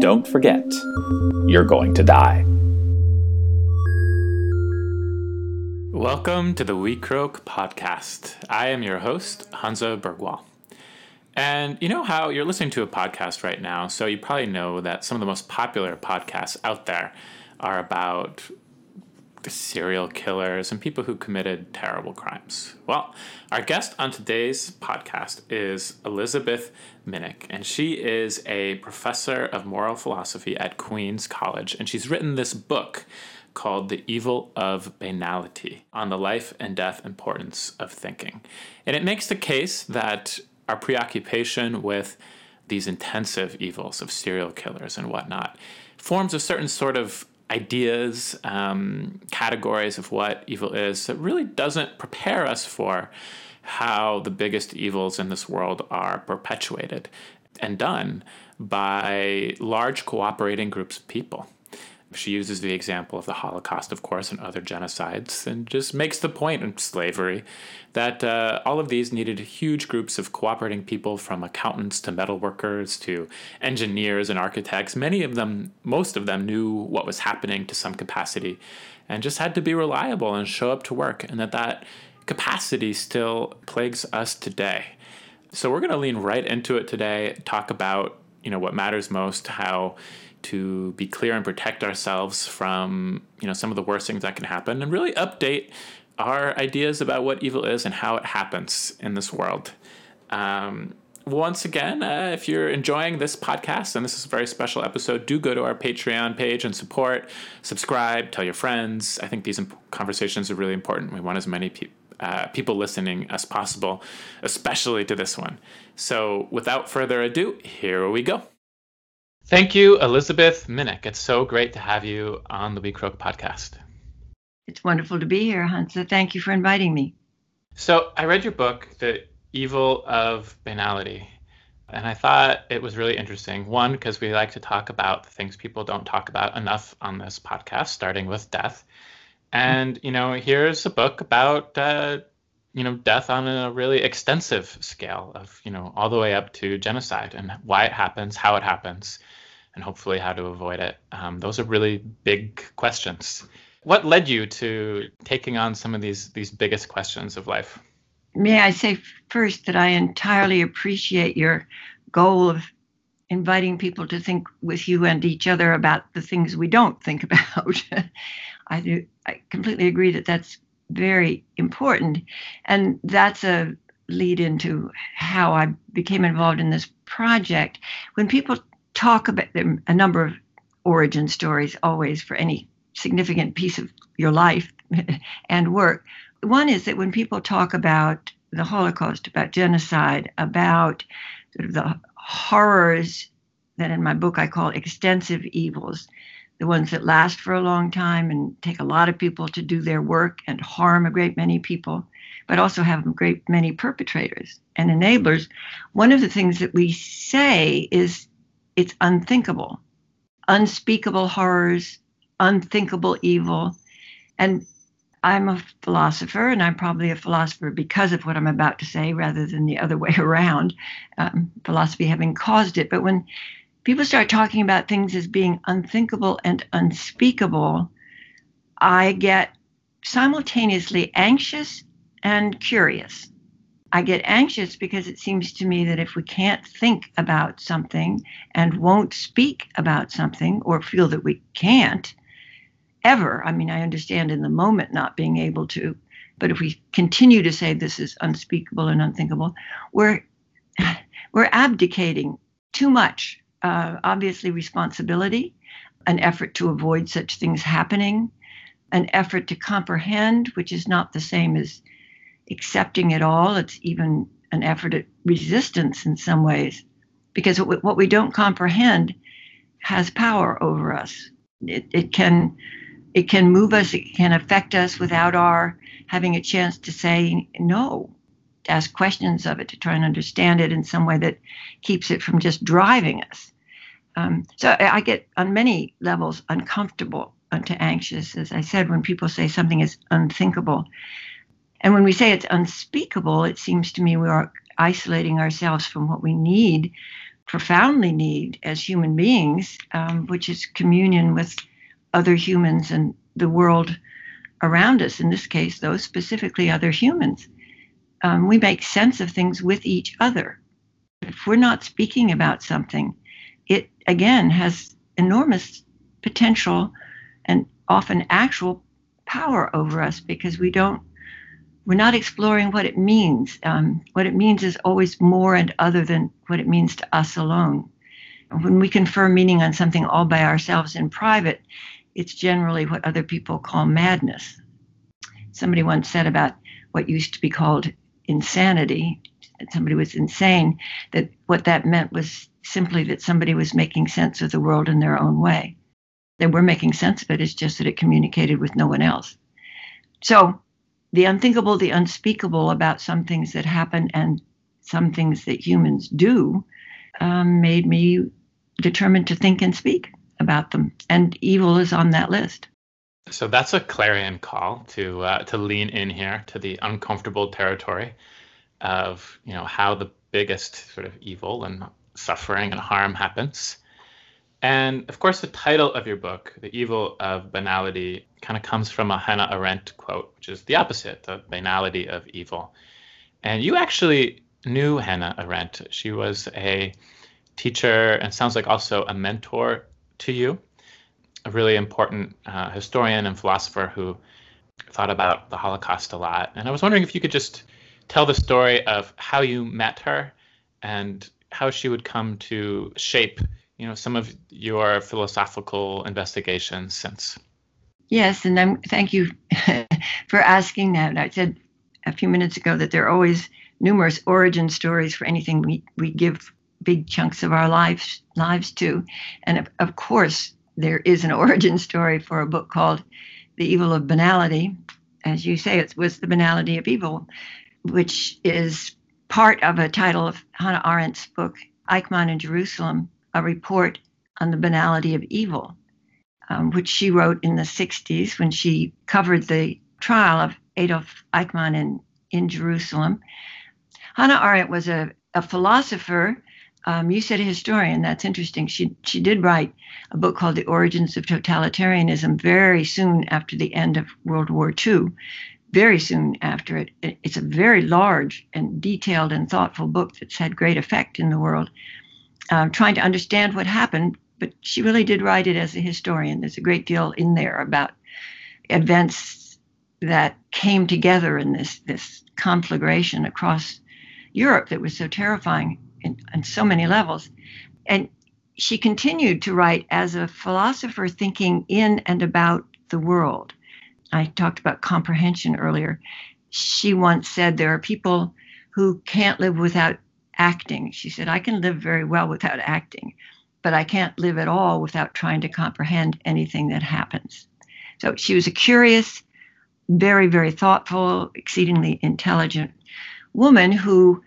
don't forget, you're going to die. Welcome to the We Croak podcast. I am your host, Hansa Bergwall. And you know how you're listening to a podcast right now, so you probably know that some of the most popular podcasts out there are about serial killers and people who committed terrible crimes. Well, our guest on today's podcast is Elizabeth Minnich, and she is a professor of moral philosophy at Queens College, and she's written this book called The Evil of Banality on the life and death importance of thinking. And it makes the case that our preoccupation with these intensive evils of serial killers and whatnot forms a certain sort of ideas, um, categories of what evil is that really doesn't prepare us for how the biggest evils in this world are perpetuated and done by large cooperating groups of people. She uses the example of the Holocaust, of course, and other genocides, and just makes the point in slavery that uh, all of these needed huge groups of cooperating people from accountants to metalworkers to engineers and architects. Many of them, most of them, knew what was happening to some capacity and just had to be reliable and show up to work, and that that capacity still plagues us today. So we're going to lean right into it today, talk about you know what matters most, how to be clear and protect ourselves from you know some of the worst things that can happen and really update our ideas about what evil is and how it happens in this world um, once again uh, if you're enjoying this podcast and this is a very special episode do go to our patreon page and support subscribe tell your friends i think these imp- conversations are really important we want as many people uh, people listening as possible, especially to this one. So, without further ado, here we go. Thank you, Elizabeth Minnich. It's so great to have you on the We Croak podcast. It's wonderful to be here, Hansa. Thank you for inviting me. So, I read your book, The Evil of Banality, and I thought it was really interesting. One, because we like to talk about the things people don't talk about enough on this podcast, starting with death. And, you know, here's a book about uh, you know death on a really extensive scale of you know all the way up to genocide and why it happens how it happens and hopefully how to avoid it um, those are really big questions what led you to taking on some of these these biggest questions of life may i say first that i entirely appreciate your goal of inviting people to think with you and each other about the things we don't think about i do i completely agree that that's very important. And that's a lead into how I became involved in this project. When people talk about a number of origin stories, always for any significant piece of your life and work. One is that when people talk about the Holocaust, about genocide, about sort of the horrors that in my book I call extensive evils, the ones that last for a long time and take a lot of people to do their work and harm a great many people, but also have a great many perpetrators and enablers. One of the things that we say is it's unthinkable, unspeakable horrors, unthinkable evil. And I'm a philosopher, and I'm probably a philosopher because of what I'm about to say rather than the other way around, um, philosophy having caused it. But when people start talking about things as being unthinkable and unspeakable, I get simultaneously anxious and curious. I get anxious because it seems to me that if we can't think about something and won't speak about something or feel that we can't ever, I mean, I understand in the moment not being able to, but if we continue to say this is unspeakable and unthinkable, we're we're abdicating too much uh, obviously responsibility, an effort to avoid such things happening, an effort to comprehend, which is not the same as accepting it all. It's even an effort at resistance in some ways, because what we don't comprehend has power over us. It, it can it can move us. It can affect us without our having a chance to say no to ask questions of it, to try and understand it in some way that keeps it from just driving us. Um, so I get on many levels uncomfortable to anxious, as I said, when people say something is unthinkable. And when we say it's unspeakable, it seems to me we are isolating ourselves from what we need profoundly need as human beings, um, which is communion with other humans and the world around us, in this case, those specifically other humans. Um, we make sense of things with each other. If we're not speaking about something, it again has enormous potential and often actual power over us because we don't we're not exploring what it means. Um, what it means is always more and other than what it means to us alone. When we confer meaning on something all by ourselves in private, it's generally what other people call madness. Somebody once said about what used to be called insanity, that somebody was insane, that what that meant was simply that somebody was making sense of the world in their own way. They were making sense of it, it's just that it communicated with no one else. So, the unthinkable, the unspeakable about some things that happen and some things that humans do um, made me determined to think and speak about them. And evil is on that list. So that's a clarion call to uh, to lean in here to the uncomfortable territory of you know how the biggest sort of evil and suffering and harm happens. And of course, the title of your book, The Evil of Banality, kind of comes from a Hannah Arendt quote, which is the opposite, the banality of evil. And you actually knew Hannah Arendt. She was a teacher and sounds like also a mentor to you, a really important uh, historian and philosopher who thought about the Holocaust a lot. And I was wondering if you could just tell the story of how you met her and how she would come to shape you know some of your philosophical investigations since? Yes and i'm thank you for asking that. I said a few minutes ago that there are always numerous origin stories for anything we, we give big chunks of our lives lives to. And of, of course there is an origin story for a book called the evil of banality. As you say it was the banality of evil which is part of a title of hannah arendt's book eichmann in jerusalem a report on the banality of evil, um, which she wrote in the 60s when she covered the trial of Adolf Eichmann in, in Jerusalem. Hannah Arendt was a, a philosopher. Um, you said a historian. That's interesting. She she did write a book called The Origins of Totalitarianism very soon after the end of World War II. Very soon after it, it's a very large and detailed and thoughtful book that's had great effect in the world um, trying to understand what happened, but she really did write it as a historian. There's a great deal in there about events that came together in this this conflagration across Europe that was so terrifying in, on so many levels. And she continued to write as a philosopher thinking in and about the world. I talked about comprehension earlier. She once said there are people who can't live without acting. She said, I can live very well without acting, but I can't live at all without trying to comprehend anything that happens. So she was a curious, very, very thoughtful, exceedingly intelligent woman who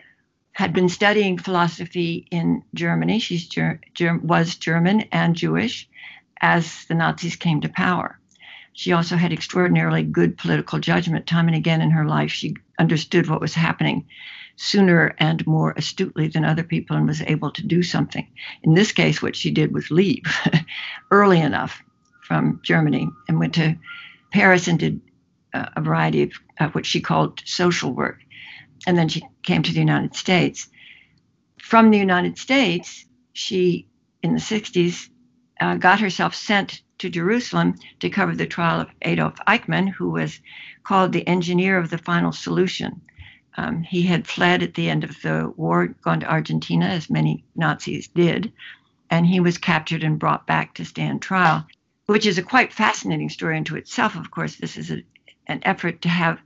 had been studying philosophy in Germany. She ger- ger- was German and Jewish as the Nazis came to power. She also had extraordinarily good political judgment. Time and again in her life, she understood what was happening sooner and more astutely than other people and was able to do something. In this case, what she did was leave early enough from Germany and went to Paris and did uh, a variety of uh, what she called social work. And then she came to the United States. From the United States, she, in the 60s, uh, got herself sent to Jerusalem to cover the trial of Adolf Eichmann, who was called the engineer of the final solution. Um, he had fled at the end of the war, gone to Argentina, as many Nazis did, and he was captured and brought back to stand trial, which is a quite fascinating story unto itself. Of course, this is a, an effort to have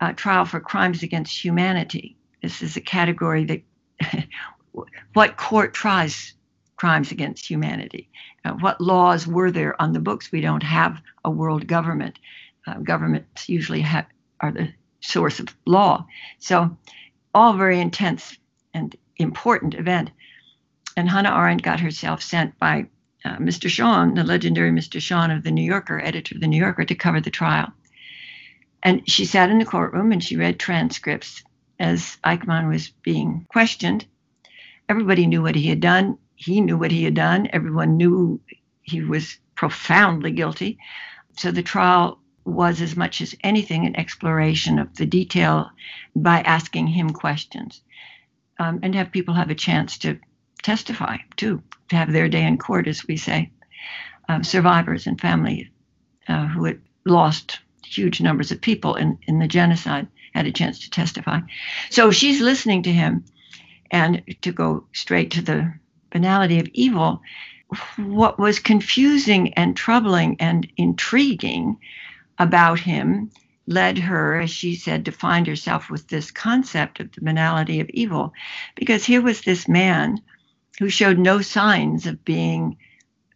a trial for crimes against humanity. This is a category that what court tries crimes against humanity? Uh, what laws were there on the books? We don't have a world government. Uh, governments usually are the source of law. So, all very intense and important event. And Hannah Arendt got herself sent by uh, Mr. Shawn, the legendary Mr. Shawn of the New Yorker, editor of the New Yorker, to cover the trial. And she sat in the courtroom and she read transcripts as Eichmann was being questioned. everybody knew what he had done. He knew what he had done. Everyone knew he was profoundly guilty. So the trial was as much as anything an exploration of the detail by asking him questions um, and have people have a chance to testify too, to have their day in court, as we say. Um, survivors and family uh, who had lost huge numbers of people in, in the genocide had a chance to testify. So she's listening to him, and to go straight to the banality of evil, what was confusing and troubling and intriguing about him led her, as she said, to find herself with this concept of the banality of evil. Because here was this man who showed no signs of being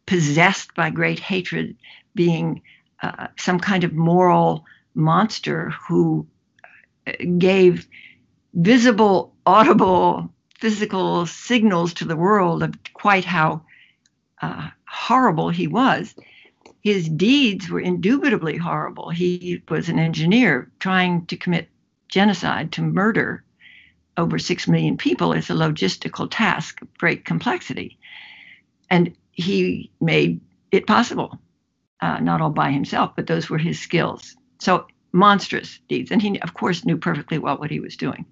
possessed by great hatred, being uh, some kind of moral monster who uh, gave visible, audible, physical signals to the world of quite how uh, horrible he was his deeds were indubitably horrible. He was an engineer trying to commit genocide, to murder over 6 million people is a logistical task of great complexity. And he made it possible, uh, not all by himself, but those were his skills. So monstrous deeds. And he, of course, knew perfectly well what he was doing.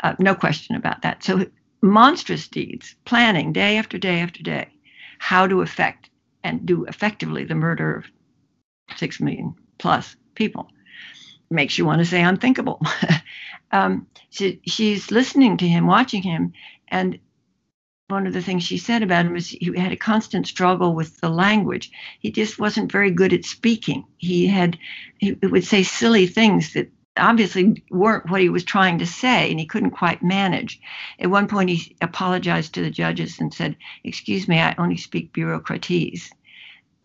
Uh, no question about that. So monstrous deeds, planning day after day after day, how to affect and do effectively the murder of six million plus people. Makes you want to say unthinkable. um, she, she's listening to him, watching him, and one of the things she said about him was he had a constant struggle with the language. He just wasn't very good at speaking. He had he would say silly things that obviously weren't what he was trying to say, and he couldn't quite manage. At one point, he apologized to the judges and said, Excuse me, I only speak bureaucratese.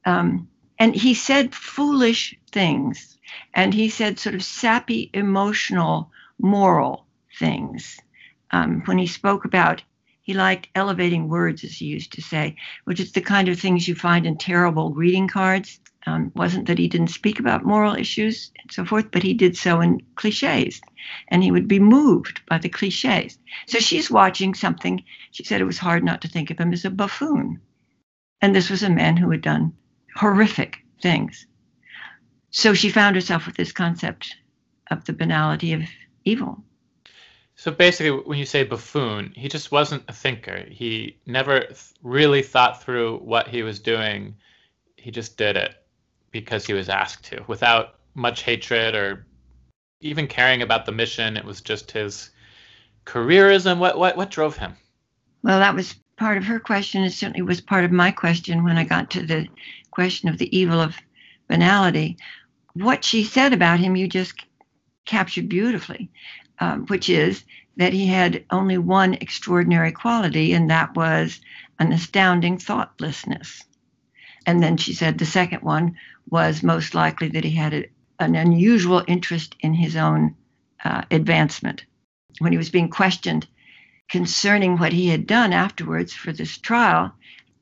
Um, and he said foolish things, and he said sort of sappy, emotional, moral things. Um, when he spoke about, he liked elevating words, as he used to say, which is the kind of things you find in terrible greeting cards um, wasn't that he didn't speak about moral issues and so forth, but he did so in cliches. And he would be moved by the cliches. So she's watching something. She said it was hard not to think of him as a buffoon. And this was a man who had done horrific things. So she found herself with this concept of the banality of evil. So basically, when you say buffoon, he just wasn't a thinker. He never th- really thought through what he was doing. He just did it because he was asked to without much hatred or even caring about the mission. It was just his careerism. What what what drove him? Well, that was part of her question. It certainly was part of my question when I got to the question of the evil of banality. What she said about him, you just captured beautifully, um, which is that he had only one extraordinary quality, and that was an astounding thoughtlessness. And then she said the second one was most likely that he had a, an unusual interest in his own uh, advancement. When he was being questioned concerning what he had done afterwards for this trial,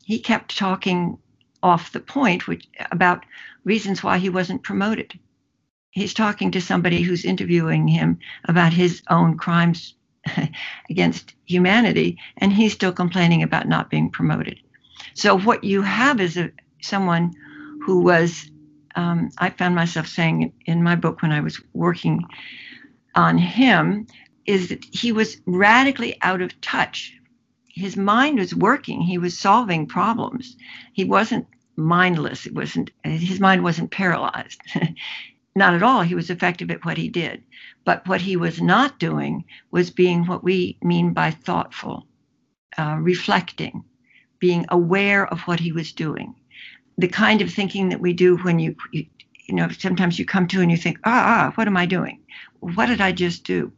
he kept talking off the point which, about reasons why he wasn't promoted. He's talking to somebody who's interviewing him about his own crimes against humanity, and he's still complaining about not being promoted. So what you have is a, someone who was um, I found myself saying in my book when I was working on him is that he was radically out of touch. His mind was working. He was solving problems. He wasn't mindless. It wasn't his mind wasn't paralyzed. not at all. He was effective at what he did. But what he was not doing was being what we mean by thoughtful, uh, reflecting, being aware of what he was doing the kind of thinking that we do when you, you, you know, sometimes you come to and you think, ah, ah, what am I doing? What did I just do?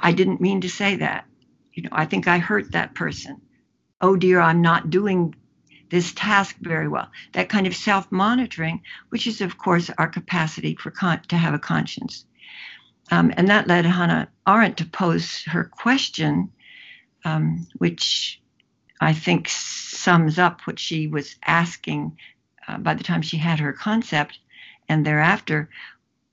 I didn't mean to say that. You know, I think I hurt that person. Oh dear, I'm not doing this task very well. That kind of self monitoring, which is, of course, our capacity for con- to have a conscience. Um, and that led Hannah Arendt to pose her question, um, which I think sums up what she was asking uh, by the time she had her concept and thereafter,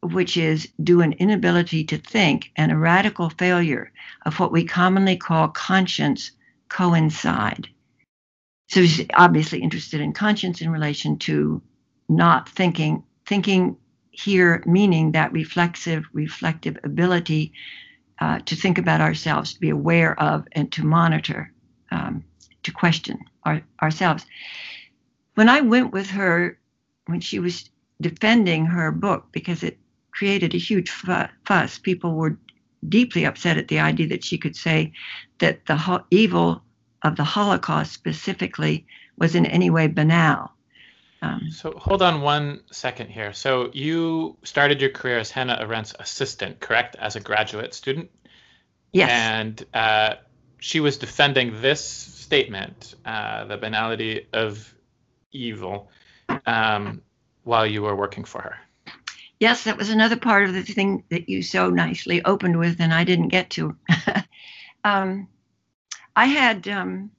which is due an inability to think and a radical failure of what we commonly call conscience coincide. So she's obviously interested in conscience in relation to not thinking, thinking here meaning that reflexive, reflective ability uh, to think about ourselves, to be aware of, and to monitor, um, to question our, ourselves. When I went with her, when she was defending her book, because it created a huge fuss, people were deeply upset at the idea that she could say that the ho- evil of the Holocaust specifically was in any way banal. Um, so hold on one second here. So you started your career as Hannah Arendt's assistant, correct, as a graduate student? Yes. And uh, she was defending this statement, uh, the banality of evil, um, while you were working for her. Yes, that was another part of the thing that you so nicely opened with, and I didn't get to. um, I had um,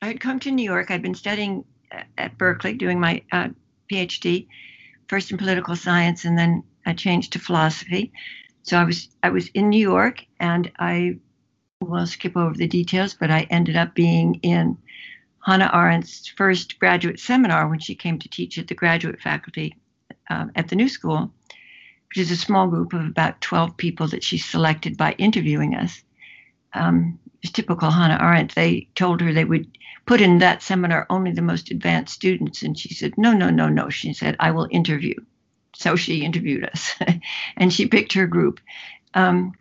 I had come to New York. I'd been studying at Berkeley, doing my uh, PhD, first in political science, and then I changed to philosophy. So I was I was in New York, and I will skip over the details, but I ended up being in Hannah Arendt's first graduate seminar when she came to teach at the graduate faculty um, at the New School, which is a small group of about 12 people that she selected by interviewing us. Um, typical Hannah Arendt. They told her they would put in that seminar only the most advanced students, and she said, "No, no, no, no." She said, "I will interview." So she interviewed us, and she picked her group. Um,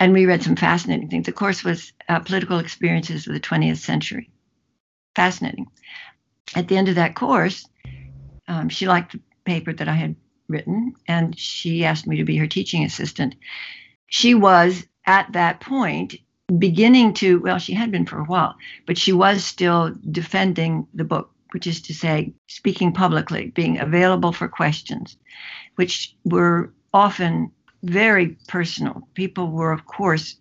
and we read some fascinating things. The course was uh, Political Experiences of the 20th Century. Fascinating. At the end of that course, um, she liked the paper that I had written, and she asked me to be her teaching assistant. She was at that point beginning to, well, she had been for a while, but she was still defending the book, which is to say, speaking publicly, being available for questions, which were often very personal. People were, of course,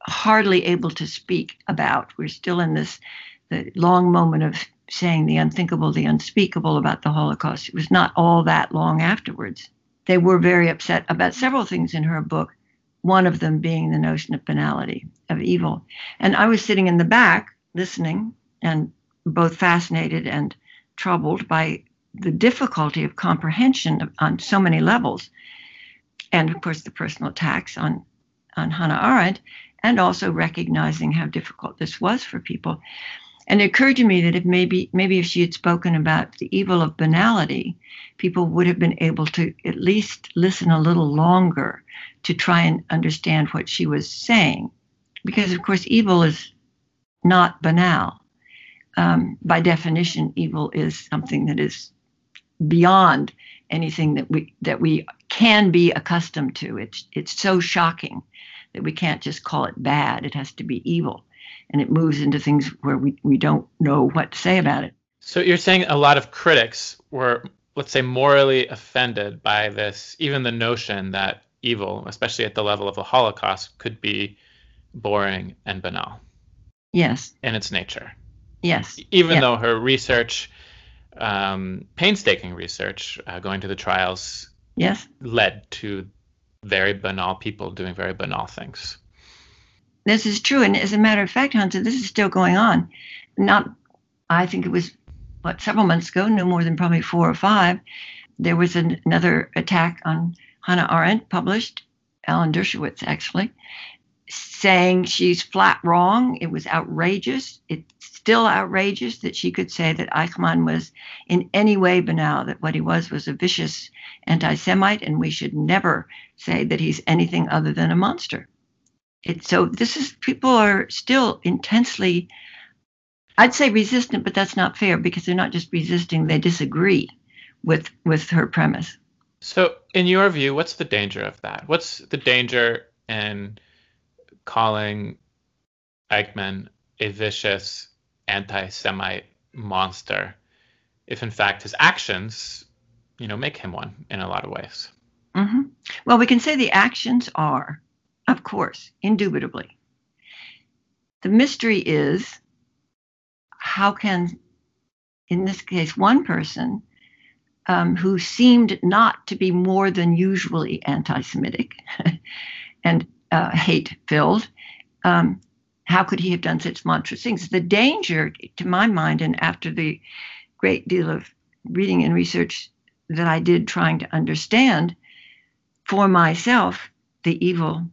hardly able to speak about. We're still in this the long moment of saying the unthinkable, the unspeakable about the Holocaust. It was not all that long afterwards. They were very upset about several things in her book, one of them being the notion of banality, of evil. And I was sitting in the back listening and both fascinated and troubled by the difficulty of comprehension of, on so many levels. And of course, the personal attacks on, on Hannah Arendt, and also recognizing how difficult this was for people. And it occurred to me that if maybe maybe if she had spoken about the evil of banality, people would have been able to at least listen a little longer to try and understand what she was saying. Because of course evil is not banal. Um, by definition, evil is something that is beyond anything that we that we can be accustomed to. It's it's so shocking that we can't just call it bad. It has to be evil and it moves into things where we, we don't know what to say about it. So you're saying a lot of critics were, let's say, morally offended by this, even the notion that evil, especially at the level of the Holocaust, could be boring and banal. Yes. In its nature. Yes. Even though her research, um, painstaking research, uh, going to the trials, yes, led to very banal people doing very banal things this is true. And as a matter of fact, Hansa, this is still going on. Not, I think it was, what, several months ago, no more than probably four or five, there was an, another attack on Hannah Arendt, published, Alan Dershowitz actually, saying she's flat wrong. It was outrageous. It's still outrageous that she could say that Eichmann was in any way banal, that what he was was a vicious anti Semite, and we should never say that he's anything other than a monster. It, so this is people are still intensely, I'd say resistant, but that's not fair because they're not just resisting; they disagree with with her premise. So, in your view, what's the danger of that? What's the danger in calling Eichmann a vicious anti-Semite monster, if in fact his actions, you know, make him one in a lot of ways? Mm-hmm. Well, we can say the actions are of course, indubitably. The mystery is how can, in this case, one person um, who seemed not to be more than usually anti Semitic and uh, hate filled, um, how could he have done such monstrous things? The danger, to my mind, and after the great deal of reading and research that I did trying to understand for myself the evil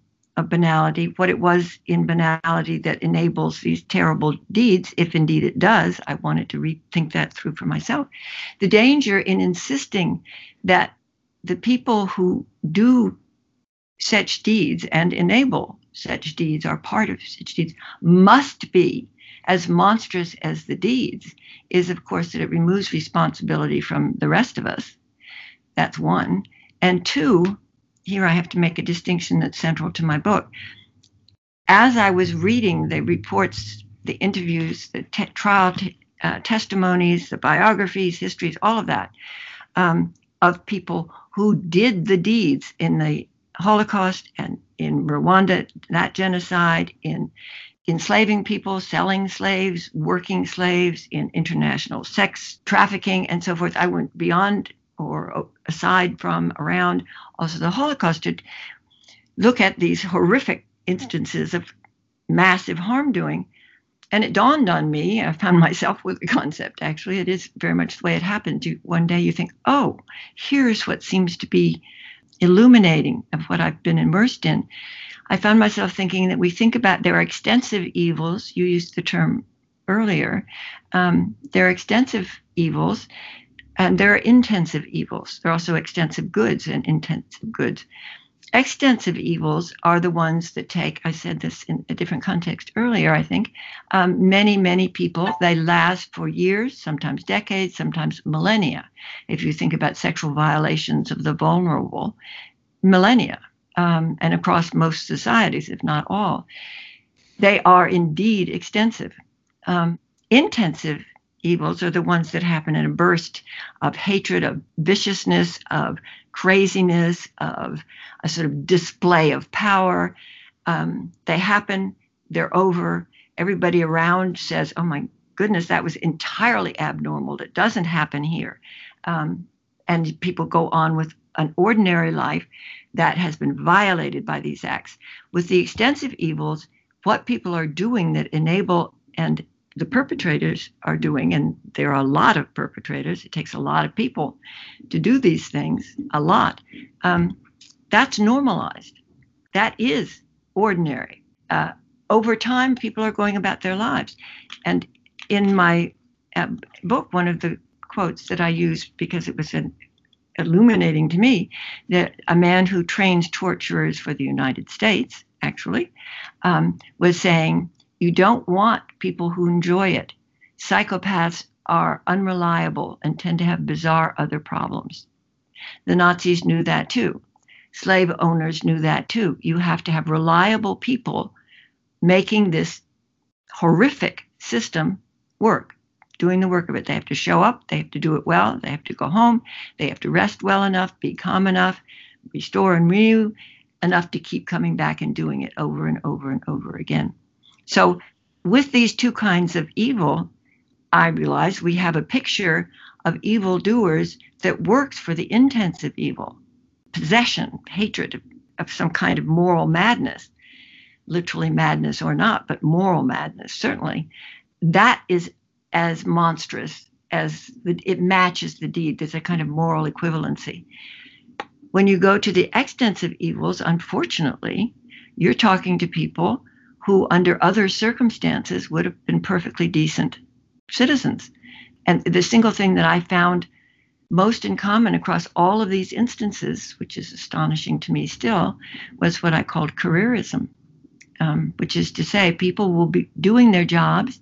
banality, what it was in banality that enables these terrible deeds, if indeed it does. I wanted to rethink that through for myself. The danger in insisting that the people who do such deeds and enable such deeds are part of such deeds must be as monstrous as the deeds is of course that it removes responsibility from the rest of us that's one and two here I have to make a distinction that's central to my book. As I was reading the reports, the interviews, the te- trial t- uh, testimonies, the biographies, histories, all of that, um, of people who did the deeds in the Holocaust and in Rwanda, that genocide, in enslaving people, selling slaves, working slaves, in international sex trafficking, and so forth. I went beyond or aside from around also the Holocaust to look at these horrific instances of massive harm doing. And it dawned on me, I found myself with the concept actually, it is very much the way it happened. You, one day you think, oh, here's what seems to be illuminating of what I've been immersed in. I found myself thinking that we think about there are extensive evils. You used the term earlier. Um, there are extensive evils and there are intensive evils. There are also extensive goods and intensive goods. Extensive evils are the ones that take, I said this in a different context earlier, I think. Um, many, many people, they last for years, sometimes decades, sometimes millennia. If you think about sexual violations of the vulnerable, millennia, um, and across most societies, if not all. They are indeed extensive. Um, intensive evils are the ones that happen in a burst of hatred, of viciousness, of craziness, of a sort of display of power. Um, they happen, they're over. Everybody around says, oh my goodness, that was entirely abnormal. That doesn't happen here. Um, and people go on with an ordinary life that has been violated by these acts. With the extensive evils, what people are doing that enable and the perpetrators are doing, and there are a lot of perpetrators, it takes a lot of people to do these things, a lot, um, that's normalized. That is ordinary. Uh, over time, people are going about their lives. And in my uh, book, one of the quotes that I used because it was an illuminating to me that a man who trains torturers for the United States, actually, um, was saying, you don't want people who enjoy it. Psychopaths are unreliable and tend to have bizarre other problems. The Nazis knew that too. Slave owners knew that too. You have to have reliable people making this horrific system work, doing the work of it. They have to show up, they have to do it well, they have to go home, they have to rest well enough, be calm enough, restore and renew enough to keep coming back and doing it over and over and over again. So, with these two kinds of evil, I realize we have a picture of evil doers that works for the intensive evil possession, hatred of some kind of moral madness, literally madness or not, but moral madness, certainly. That is as monstrous as the, it matches the deed. There's a kind of moral equivalency. When you go to the extensive evils, unfortunately, you're talking to people who, under other circumstances, would have been perfectly decent citizens. And the single thing that I found most in common across all of these instances, which is astonishing to me still, was what I called careerism, um, which is to say, people will be doing their jobs,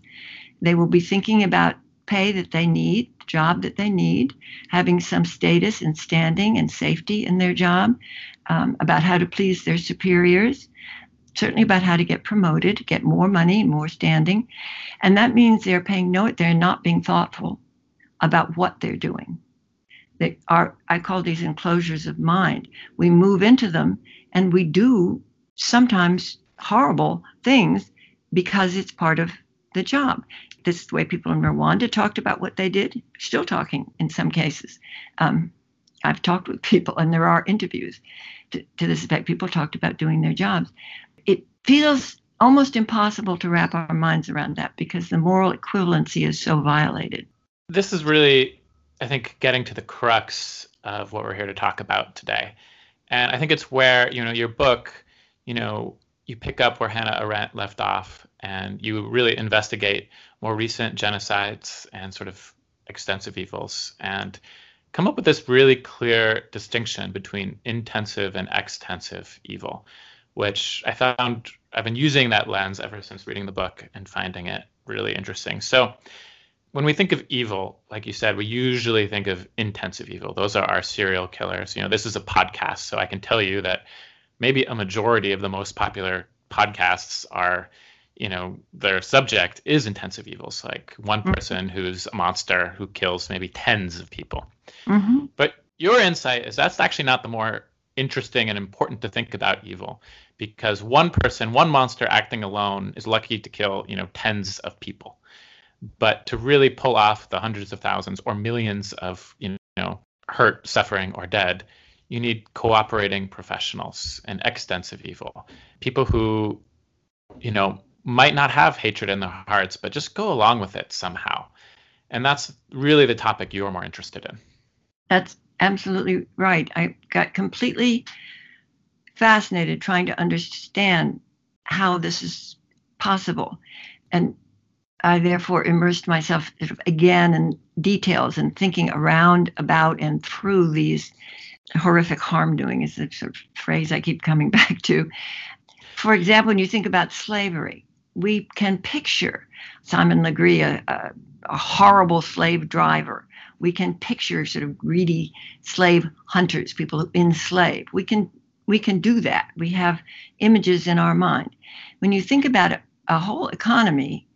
they will be thinking about pay that they need, job that they need, having some status and standing and safety in their job, um, about how to please their superiors, certainly about how to get promoted, get more money, more standing. And that means they're paying no, they're not being thoughtful about what they're doing. They are, I call these enclosures of mind. We move into them and we do sometimes horrible things because it's part of the job. This is the way people in Rwanda talked about what they did, still talking in some cases. Um, I've talked with people, and there are interviews to, to this effect. People talked about doing their jobs feels almost impossible to wrap our minds around that because the moral equivalency is so violated. This is really, I think, getting to the crux of what we're here to talk about today. And I think it's where, you know, your book, you know, you pick up where Hannah Arendt left off and you really investigate more recent genocides and sort of extensive evils and come up with this really clear distinction between intensive and extensive evil, which I found I've been using that lens ever since reading the book and finding it really interesting. So, when we think of evil, like you said, we usually think of intensive evil. Those are our serial killers. You know, this is a podcast, so I can tell you that maybe a majority of the most popular podcasts are you know their subject is intensive evils like one mm-hmm. person who's a monster who kills maybe tens of people mm-hmm. but your insight is that's actually not the more interesting and important to think about evil because one person one monster acting alone is lucky to kill you know tens of people but to really pull off the hundreds of thousands or millions of you know hurt suffering or dead you need cooperating professionals and extensive evil people who you know might not have hatred in their hearts, but just go along with it somehow. And that's really the topic you're more interested in. That's absolutely right. I got completely fascinated trying to understand how this is possible. And I therefore immersed myself again in details and thinking around, about, and through these horrific harm doing is the sort of phrase I keep coming back to. For example, when you think about slavery, we can picture Simon Legree, a, a, a horrible slave driver. We can picture sort of greedy slave hunters, people who enslave. We can we can do that. We have images in our mind. When you think about a, a whole economy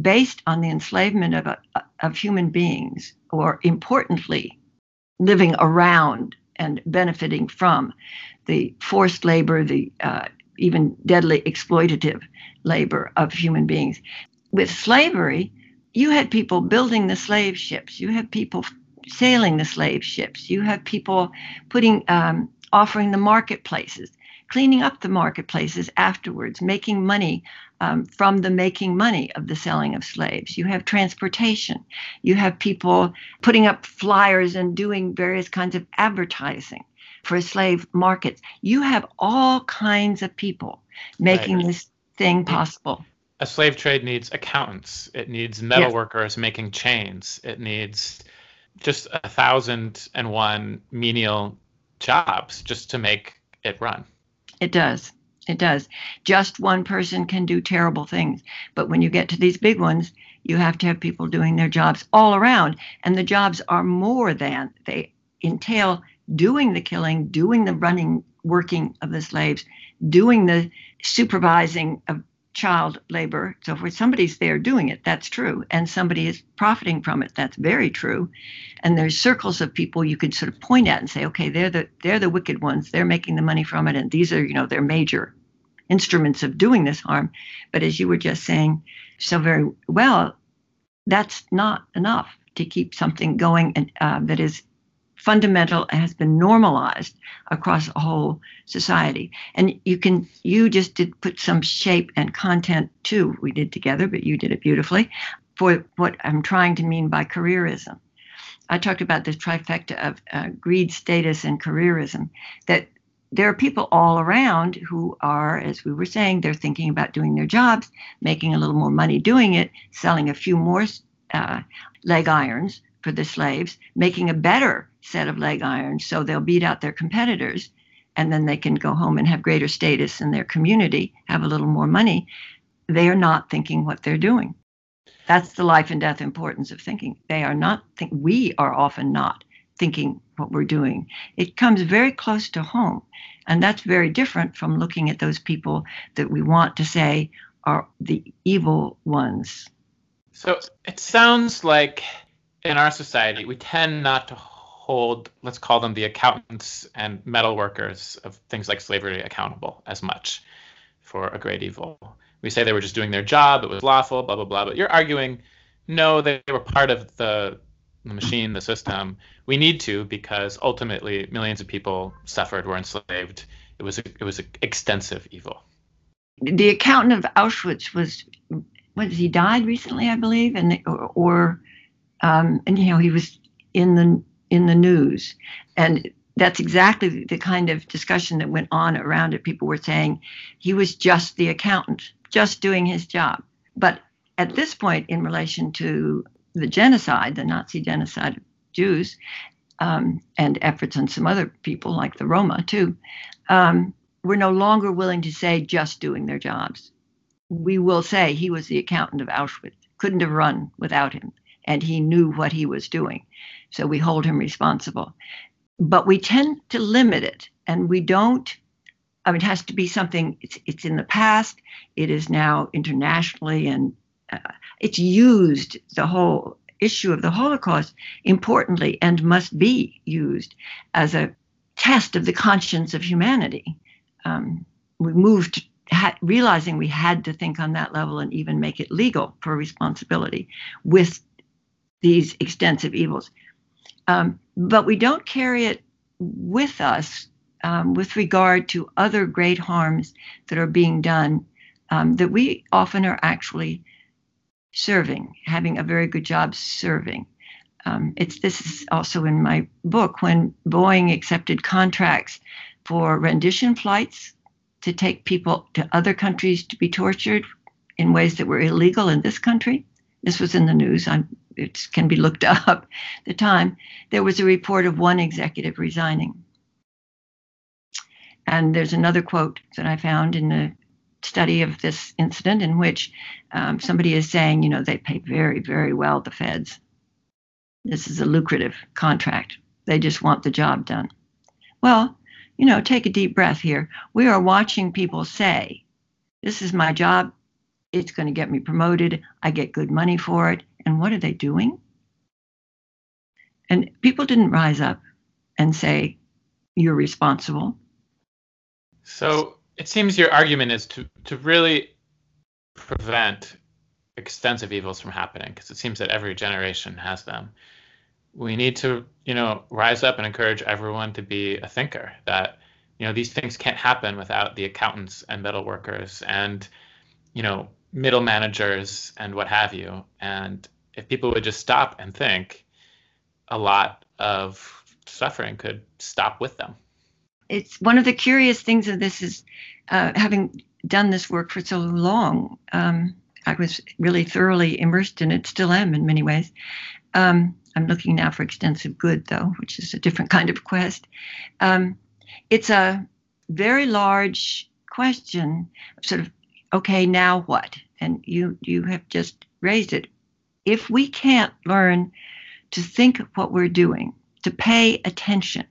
based on the enslavement of, a, of human beings, or importantly, living around and benefiting from the forced labor, the uh, even deadly exploitative labor of human beings. With slavery, you had people building the slave ships, you had people sailing the slave ships, you had people putting, um, offering the marketplaces, cleaning up the marketplaces afterwards, making money um, from the making money of the selling of slaves. You have transportation. You have people putting up flyers and doing various kinds of advertising for slave markets. You have all kinds of people making right. this thing possible. A slave trade needs accountants. It needs metal yes. workers making chains. It needs just a thousand and one menial jobs just to make it run. It does. It does. Just one person can do terrible things. But when you get to these big ones, you have to have people doing their jobs all around. And the jobs are more than they entail doing the killing, doing the running, working of the slaves, doing the supervising of child labor. So if somebody's there doing it, that's true. And somebody is profiting from it, that's very true. And there's circles of people you could sort of point at and say, okay, they're the they're the wicked ones. They're making the money from it. And these are, you know, their major instruments of doing this harm. But as you were just saying so very well, that's not enough to keep something going and uh, that is fundamental has been normalized across a whole society. And you can, you just did put some shape and content too. We did together, but you did it beautifully for what I'm trying to mean by careerism. I talked about this trifecta of uh, greed, status, and careerism. That there are people all around who are, as we were saying, they're thinking about doing their jobs, making a little more money doing it, selling a few more uh, leg irons for the slaves, making a better set of leg irons so they'll beat out their competitors and then they can go home and have greater status in their community, have a little more money. They are not thinking what they're doing. That's the life and death importance of thinking. They are not think we are often not thinking what we're doing. It comes very close to home. And that's very different from looking at those people that we want to say are the evil ones. So it sounds like in our society, we tend not to hold, let's call them the accountants and metal workers of things like slavery accountable as much for a great evil. We say they were just doing their job, it was lawful, blah, blah, blah. But you're arguing, no, they were part of the, the machine, the system. We need to because ultimately millions of people suffered, were enslaved. It was a, it was an extensive evil. the accountant of Auschwitz was, was he died recently, I believe, and or, or um, and you know he was in the in the news, and that's exactly the kind of discussion that went on around it. People were saying he was just the accountant, just doing his job. But at this point, in relation to the genocide, the Nazi genocide of Jews, um, and efforts on some other people like the Roma too, um, we're no longer willing to say just doing their jobs. We will say he was the accountant of Auschwitz, couldn't have run without him, and he knew what he was doing. So we hold him responsible. But we tend to limit it, and we don't. I mean, it has to be something. It's it's in the past. It is now internationally, and uh, it's used. The whole issue of the Holocaust, importantly, and must be used as a test of the conscience of humanity um, we moved ha- realizing we had to think on that level and even make it legal for responsibility with these extensive evils. Um, but we don't carry it with us um, with regard to other great harms that are being done um, that we often are actually serving, having a very good job serving. Um, it's this is also in my book when Boeing accepted contracts for rendition flights to take people to other countries to be tortured in ways that were illegal in this country. This was in the news. I'm, it can be looked up. the time there was a report of one executive resigning. And there's another quote that I found in the study of this incident in which um, somebody is saying, you know, they pay very, very well, the feds. This is a lucrative contract. They just want the job done. Well, you know, take a deep breath here. We are watching people say, This is my job. It's going to get me promoted. I get good money for it. And what are they doing? And people didn't rise up and say, You're responsible. So it seems your argument is to, to really prevent extensive evils from happening because it seems that every generation has them we need to you know rise up and encourage everyone to be a thinker that you know these things can't happen without the accountants and metal workers and you know middle managers and what have you. And if people would just stop and think a lot of suffering could stop with them. It's one of the curious things of this is uh, having done this work for so long um, i was really thoroughly immersed in it still am in many ways. Um, I'm looking now for extensive good, though, which is a different kind of quest. Um, it's a very large question, sort of, okay, now what? And you you have just raised it. If we can't learn to think what we're doing, to pay attention,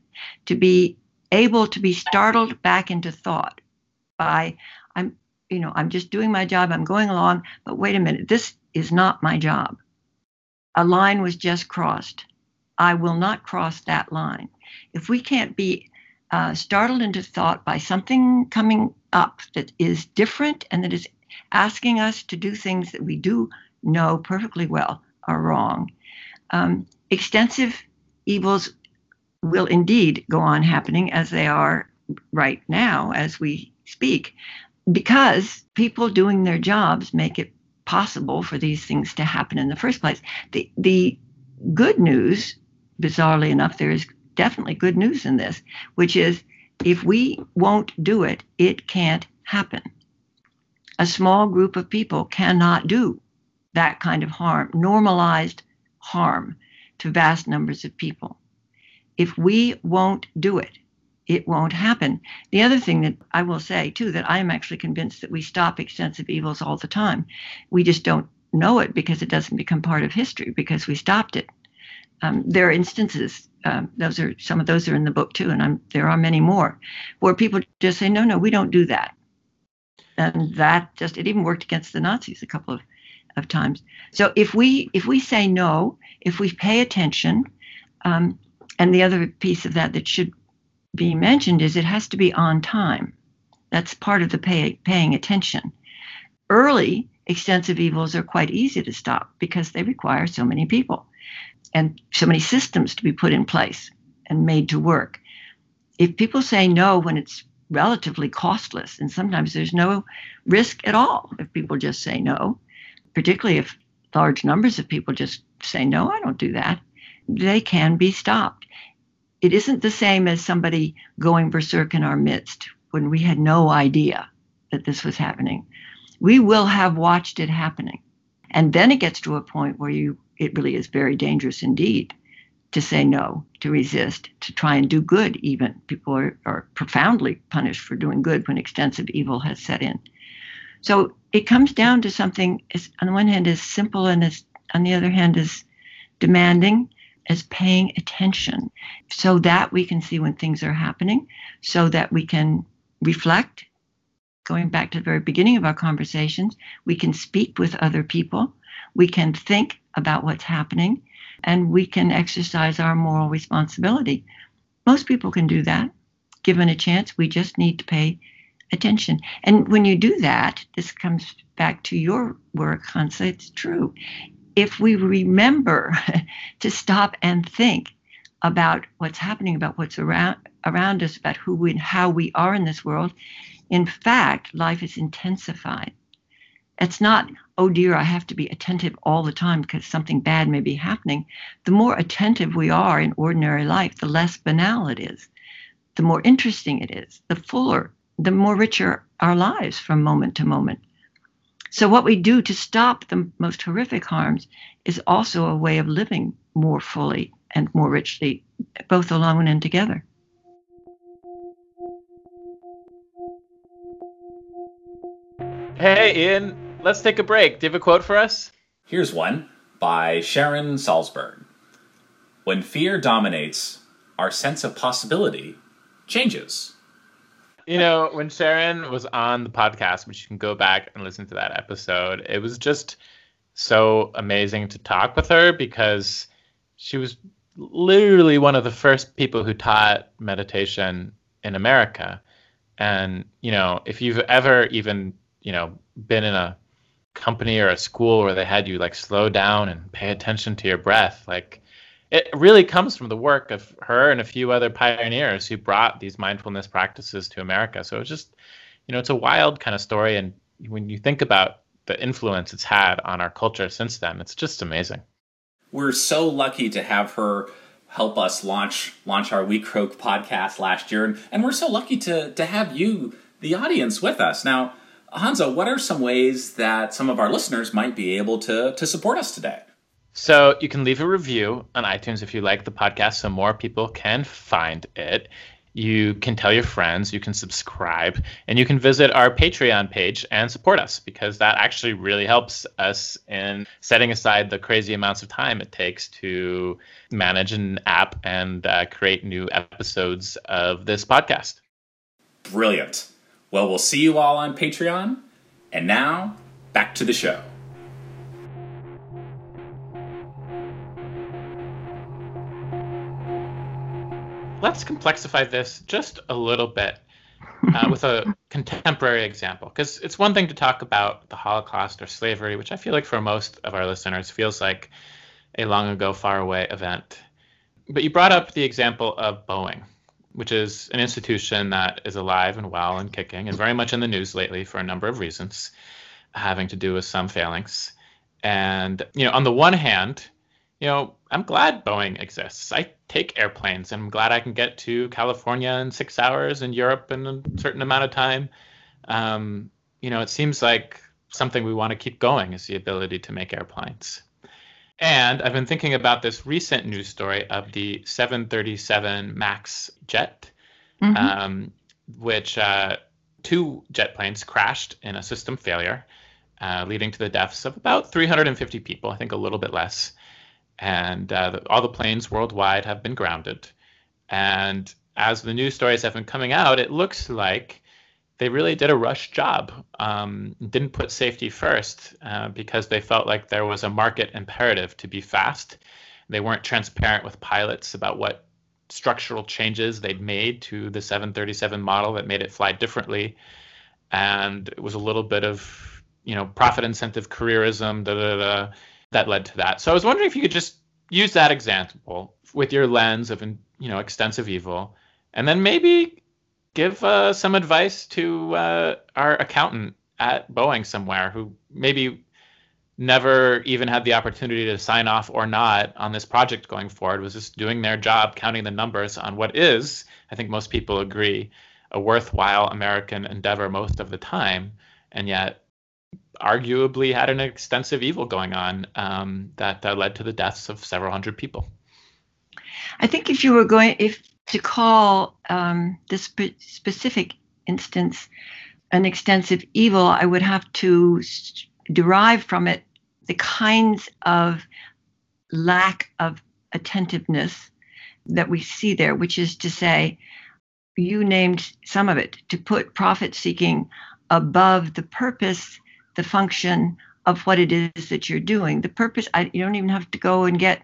to be able to be startled back into thought by I'm you know I'm just doing my job, I'm going along, but wait a minute, this is not my job a line was just crossed. I will not cross that line. If we can't be uh, startled into thought by something coming up that is different and that is asking us to do things that we do know perfectly well are wrong, um, extensive evils will indeed go on happening as they are right now as we speak because people doing their jobs make it possible for these things to happen in the first place. The the good news, bizarrely enough, there is definitely good news in this, which is if we won't do it, it can't happen. A small group of people cannot do that kind of harm, normalized harm to vast numbers of people. If we won't do it, it won't happen. The other thing that I will say, too, that I am actually convinced that we stop extensive evils all the time. We just don't know it because it doesn't become part of history because we stopped it. Um, there are instances, um, those are some of those are in the book too, and I'm, there are many more, where people just say, no, no, we don't do that. And that just, it even worked against the Nazis a couple of, of times. So if we if we say no, if we pay attention, um, and the other piece of that that should be mentioned is it has to be on time. That's part of the pay, paying attention. Early extensive evils are quite easy to stop because they require so many people and so many systems to be put in place and made to work. If people say no when it's relatively costless. And sometimes there's no risk at all if people just say no, particularly if large numbers of people just say, no, I don't do that. They can be stopped. It isn't the same as somebody going berserk in our midst when we had no idea that this was happening. We will have watched it happening. And then it gets to a point where you it really is very dangerous indeed to say no, to resist, to try and do good, even. People are, are profoundly punished for doing good when extensive evil has set in. So it comes down to something, as, on the one hand, as simple and as, on the other hand, as demanding as paying attention so that we can see when things are happening, so that we can reflect. Going back to the very beginning of our conversations, we can speak with other people, we can think about what's happening, and we can exercise our moral responsibility. Most people can do that. Given a chance, we just need to pay attention. And when you do that, this comes back to your work, Hansa, it's true. If we remember to stop and think about what's happening, about what's around around us, about who and how we are in this world, in fact, life is intensified. It's not, oh dear, I have to be attentive all the time because something bad may be happening. The more attentive we are in ordinary life, the less banal it is, the more interesting it is, the fuller, the more richer our lives from moment to moment. So, what we do to stop the most horrific harms is also a way of living more fully and more richly, both alone and together. Hey, Ian, let's take a break. Do you have a quote for us? Here's one by Sharon Salzberg. When fear dominates, our sense of possibility changes. You know, when Sharon was on the podcast, which you can go back and listen to that episode, it was just so amazing to talk with her because she was literally one of the first people who taught meditation in America. And, you know, if you've ever even, you know, been in a company or a school where they had you like slow down and pay attention to your breath like it really comes from the work of her and a few other pioneers who brought these mindfulness practices to america. So it's just you know it's a wild kind of story and when you think about the influence it's had on our culture since then it's just amazing. We're so lucky to have her help us launch launch our WeCroak podcast last year and, and we're so lucky to to have you the audience with us. Now Hansa, what are some ways that some of our listeners might be able to, to support us today? So you can leave a review on iTunes if you like the podcast so more people can find it. You can tell your friends, you can subscribe, and you can visit our Patreon page and support us because that actually really helps us in setting aside the crazy amounts of time it takes to manage an app and uh, create new episodes of this podcast. Brilliant. Well, we'll see you all on Patreon. And now, back to the show. Let's complexify this just a little bit uh, with a contemporary example. Because it's one thing to talk about the Holocaust or slavery, which I feel like for most of our listeners feels like a long ago, far away event. But you brought up the example of Boeing which is an institution that is alive and well and kicking and very much in the news lately for a number of reasons having to do with some failings. And, you know, on the one hand, you know, I'm glad Boeing exists. I take airplanes and I'm glad I can get to California in six hours and Europe in a certain amount of time. Um, you know, it seems like something we want to keep going is the ability to make airplanes. And I've been thinking about this recent news story of the 737 MAX jet, mm-hmm. um, which uh, two jet planes crashed in a system failure, uh, leading to the deaths of about 350 people, I think a little bit less. And uh, all the planes worldwide have been grounded. And as the news stories have been coming out, it looks like they really did a rush job. Um, didn't put safety first uh, because they felt like there was a market imperative to be fast. They weren't transparent with pilots about what structural changes they'd made to the 737 model that made it fly differently, and it was a little bit of you know profit incentive careerism da, da, da, that led to that. So I was wondering if you could just use that example with your lens of you know extensive evil, and then maybe give uh, some advice to uh, our accountant at Boeing somewhere who maybe never even had the opportunity to sign off or not on this project going forward, was just doing their job, counting the numbers on what is, I think most people agree, a worthwhile American endeavor most of the time, and yet arguably had an extensive evil going on um, that uh, led to the deaths of several hundred people. I think if you were going, if to call um, this spe- specific instance an extensive evil, I would have to derive from it the kinds of lack of attentiveness that we see there, which is to say, you named some of it, to put profit seeking above the purpose, the function of what it is that you're doing. The purpose, I, you don't even have to go and get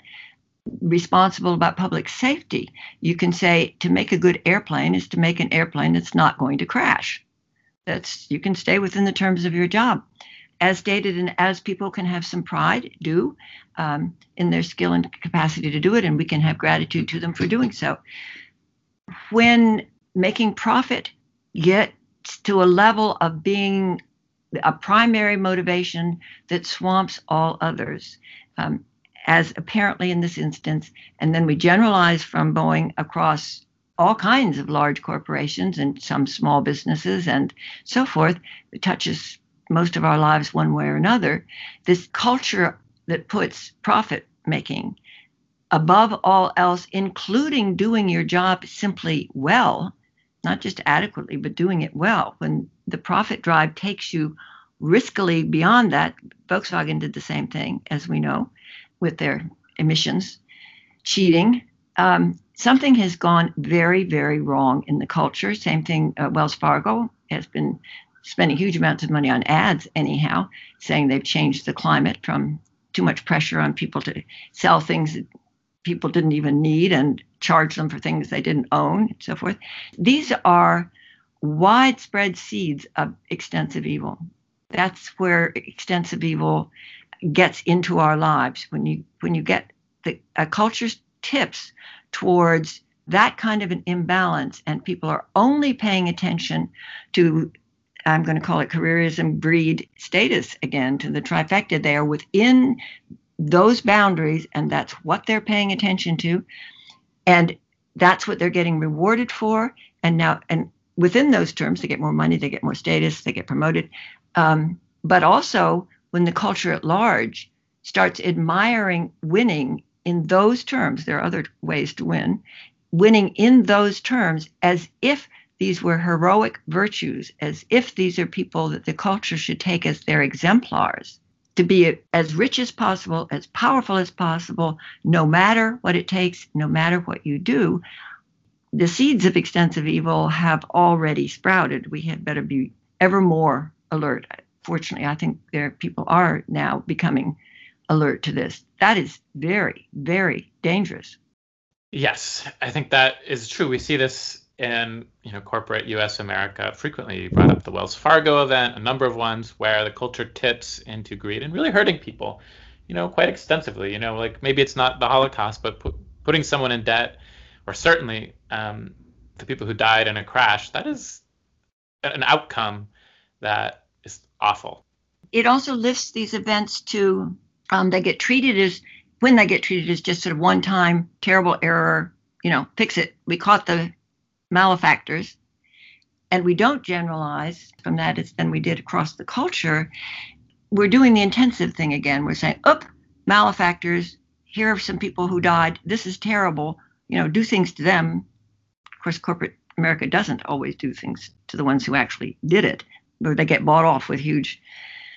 responsible about public safety. You can say to make a good airplane is to make an airplane that's not going to crash. That's you can stay within the terms of your job. As stated, and as people can have some pride, do um, in their skill and capacity to do it, and we can have gratitude to them for doing so. When making profit gets to a level of being a primary motivation that swamps all others, um, as apparently in this instance. And then we generalize from Boeing across all kinds of large corporations and some small businesses and so forth. It touches most of our lives one way or another. This culture that puts profit making above all else, including doing your job simply well, not just adequately, but doing it well. When the profit drive takes you riskily beyond that, Volkswagen did the same thing, as we know with their emissions, cheating. Um, something has gone very, very wrong in the culture. Same thing, uh, Wells Fargo has been spending huge amounts of money on ads, anyhow, saying they've changed the climate from too much pressure on people to sell things that people didn't even need and charge them for things they didn't own, and so forth. These are widespread seeds of extensive evil. That's where extensive evil gets into our lives when you when you get the a culture's tips towards that kind of an imbalance and people are only paying attention to i'm going to call it careerism breed status again to the trifecta they are within those boundaries and that's what they're paying attention to and that's what they're getting rewarded for and now and within those terms they get more money they get more status they get promoted um, but also when the culture at large starts admiring winning in those terms, there are other ways to win, winning in those terms as if these were heroic virtues, as if these are people that the culture should take as their exemplars, to be as rich as possible, as powerful as possible, no matter what it takes, no matter what you do. The seeds of extensive evil have already sprouted. We had better be ever more alert fortunately, I think there people are now becoming alert to this. That is very, very dangerous. Yes, I think that is true. We see this in you know corporate U.S. America frequently. You brought up the Wells Fargo event, a number of ones where the culture tips into greed and really hurting people, you know, quite extensively. You know, like maybe it's not the Holocaust, but put, putting someone in debt, or certainly um, the people who died in a crash. That is an outcome that awful. It also lifts these events to um, they get treated as when they get treated as just sort of one time terrible error, you know, fix it. We caught the malefactors. And we don't generalize from that as than we did across the culture. We're doing the intensive thing again. We're saying, up, malefactors, here are some people who died. This is terrible. You know, do things to them. Of course, corporate America doesn't always do things to the ones who actually did it or they get bought off with huge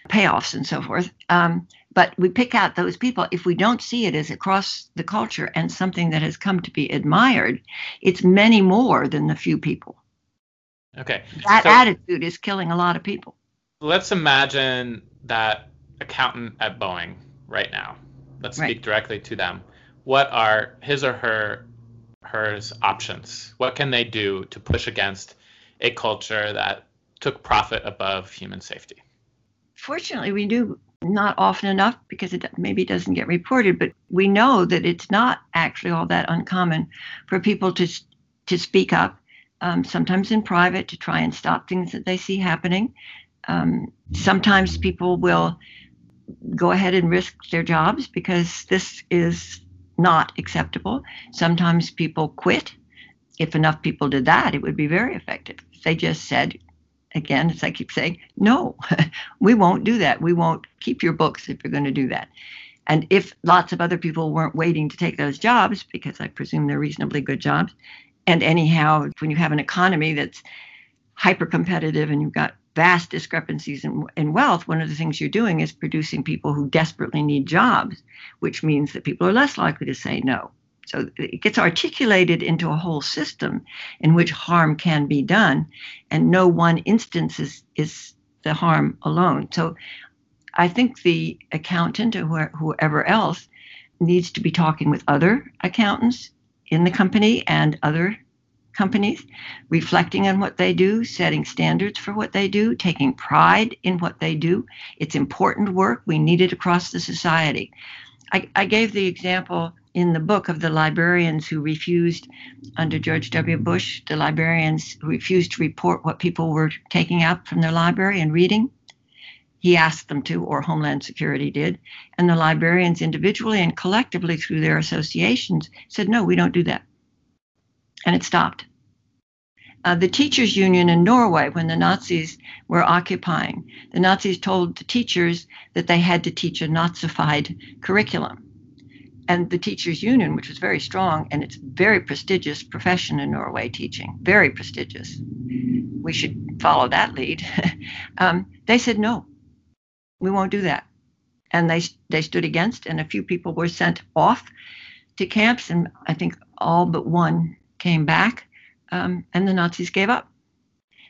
payoffs and so forth. Um, but we pick out those people. If we don't see it as across the culture and something that has come to be admired, it's many more than the few people. Okay. That so attitude is killing a lot of people. Let's imagine that accountant at Boeing right now. Let's right. speak directly to them. What are his or her hers options? What can they do to push against a culture that took profit above human safety? Fortunately, we do not often enough because it maybe doesn't get reported, but we know that it's not actually all that uncommon for people to to speak up um, sometimes in private to try and stop things that they see happening. Um, sometimes people will go ahead and risk their jobs because this is not acceptable. Sometimes people quit. If enough people did that, it would be very effective. If they just said, again, as I keep saying, no, we won't do that. We won't keep your books if you're going to do that. And if lots of other people weren't waiting to take those jobs, because I presume they're reasonably good jobs, and anyhow, when you have an economy that's hyper competitive and you've got vast discrepancies in, in wealth, one of the things you're doing is producing people who desperately need jobs, which means that people are less likely to say no. So it gets articulated into a whole system in which harm can be done, and no one instance is, is the harm alone. So I think the accountant or whoever else needs to be talking with other accountants in the company and other companies, reflecting on what they do, setting standards for what they do, taking pride in what they do. It's important work. We need it across the society. I, I gave the example in the book of the librarians who refused, under George W. Bush, the librarians refused to report what people were taking out from their library and reading. He asked them to, or Homeland Security did. And the librarians, individually and collectively through their associations, said, no, we don't do that. And it stopped uh, the teachers' union in Norway when the Nazis were occupying. The Nazis told the teachers that they had to teach a Nazified curriculum. And the teachers' union, which was very strong, and it's very prestigious profession in Norway, teaching, very prestigious. We should follow that lead. um, they said, no, we won't do that. And they, they stood against, and a few people were sent off to camps, and I think all but one came back um, and the Nazis gave up.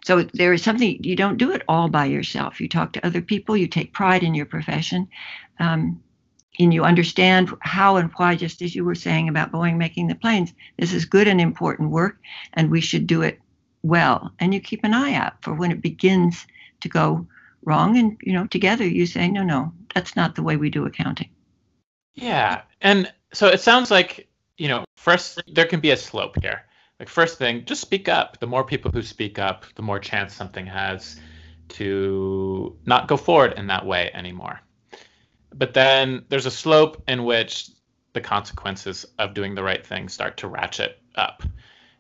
So there is something you don't do it all by yourself. You talk to other people. You take pride in your profession, um, and you understand how and why. Just as you were saying about Boeing making the planes, this is good and important work, and we should do it well. And you keep an eye out for when it begins to go wrong, and you know together you say, no, no, that's not the way we do accounting. Yeah, and so it sounds like you know first there can be a slope here like first thing just speak up the more people who speak up the more chance something has to not go forward in that way anymore but then there's a slope in which the consequences of doing the right thing start to ratchet up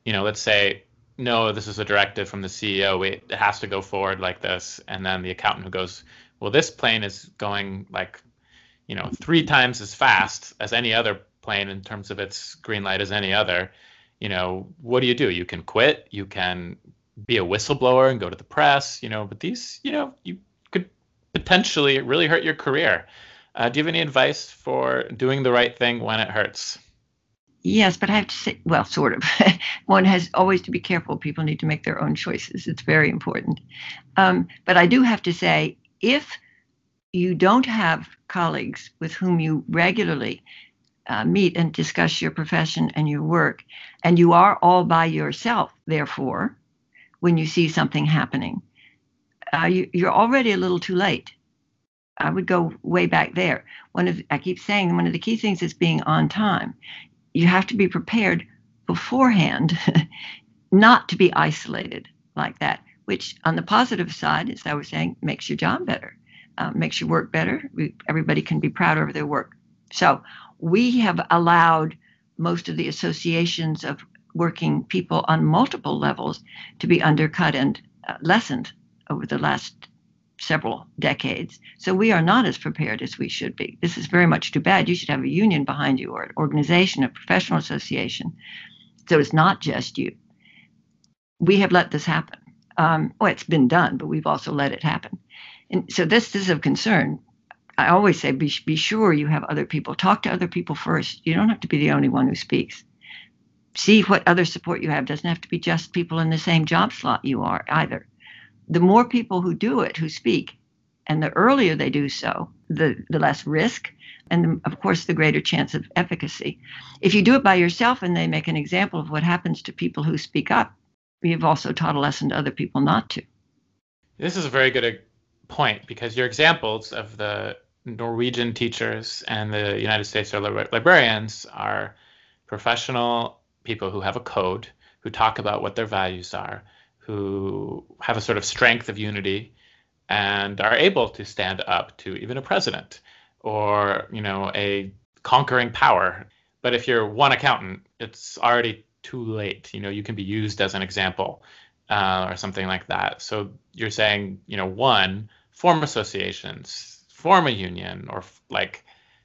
you know let's say no this is a directive from the ceo it has to go forward like this and then the accountant who goes well this plane is going like you know three times as fast as any other plane in terms of its green light as any other you know, what do you do? You can quit, you can be a whistleblower and go to the press, you know, but these, you know, you could potentially really hurt your career. Uh, do you have any advice for doing the right thing when it hurts? Yes, but I have to say, well, sort of. One has always to be careful. People need to make their own choices. It's very important. Um, but I do have to say, if you don't have colleagues with whom you regularly uh, meet and discuss your profession and your work. And you are all by yourself, therefore, when you see something happening. Uh, you, you're already a little too late. I would go way back there. One of I keep saying one of the key things is being on time. You have to be prepared beforehand, not to be isolated like that. Which, on the positive side, as I was saying, makes your job better, uh, makes your work better. We, everybody can be proud of their work. So, we have allowed most of the associations of working people on multiple levels to be undercut and uh, lessened over the last several decades. So we are not as prepared as we should be. This is very much too bad. You should have a union behind you or an organization, a professional association. So it's not just you. We have let this happen. Um, well, it's been done, but we've also let it happen. And so this, this is of concern. I always say be, be sure you have other people. Talk to other people first. You don't have to be the only one who speaks. See what other support you have. Doesn't have to be just people in the same job slot you are either. The more people who do it, who speak, and the earlier they do so, the, the less risk, and of course, the greater chance of efficacy. If you do it by yourself and they make an example of what happens to people who speak up, you've also taught a lesson to other people not to. This is a very good uh, point because your examples of the Norwegian teachers and the United States librarians are professional people who have a code who talk about what their values are, who have a sort of strength of unity and are able to stand up to even a president or, you know, a conquering power. But if you're one accountant, it's already too late. You know, you can be used as an example uh, or something like that. So you're saying, you know, one, form associations, form a union, or like,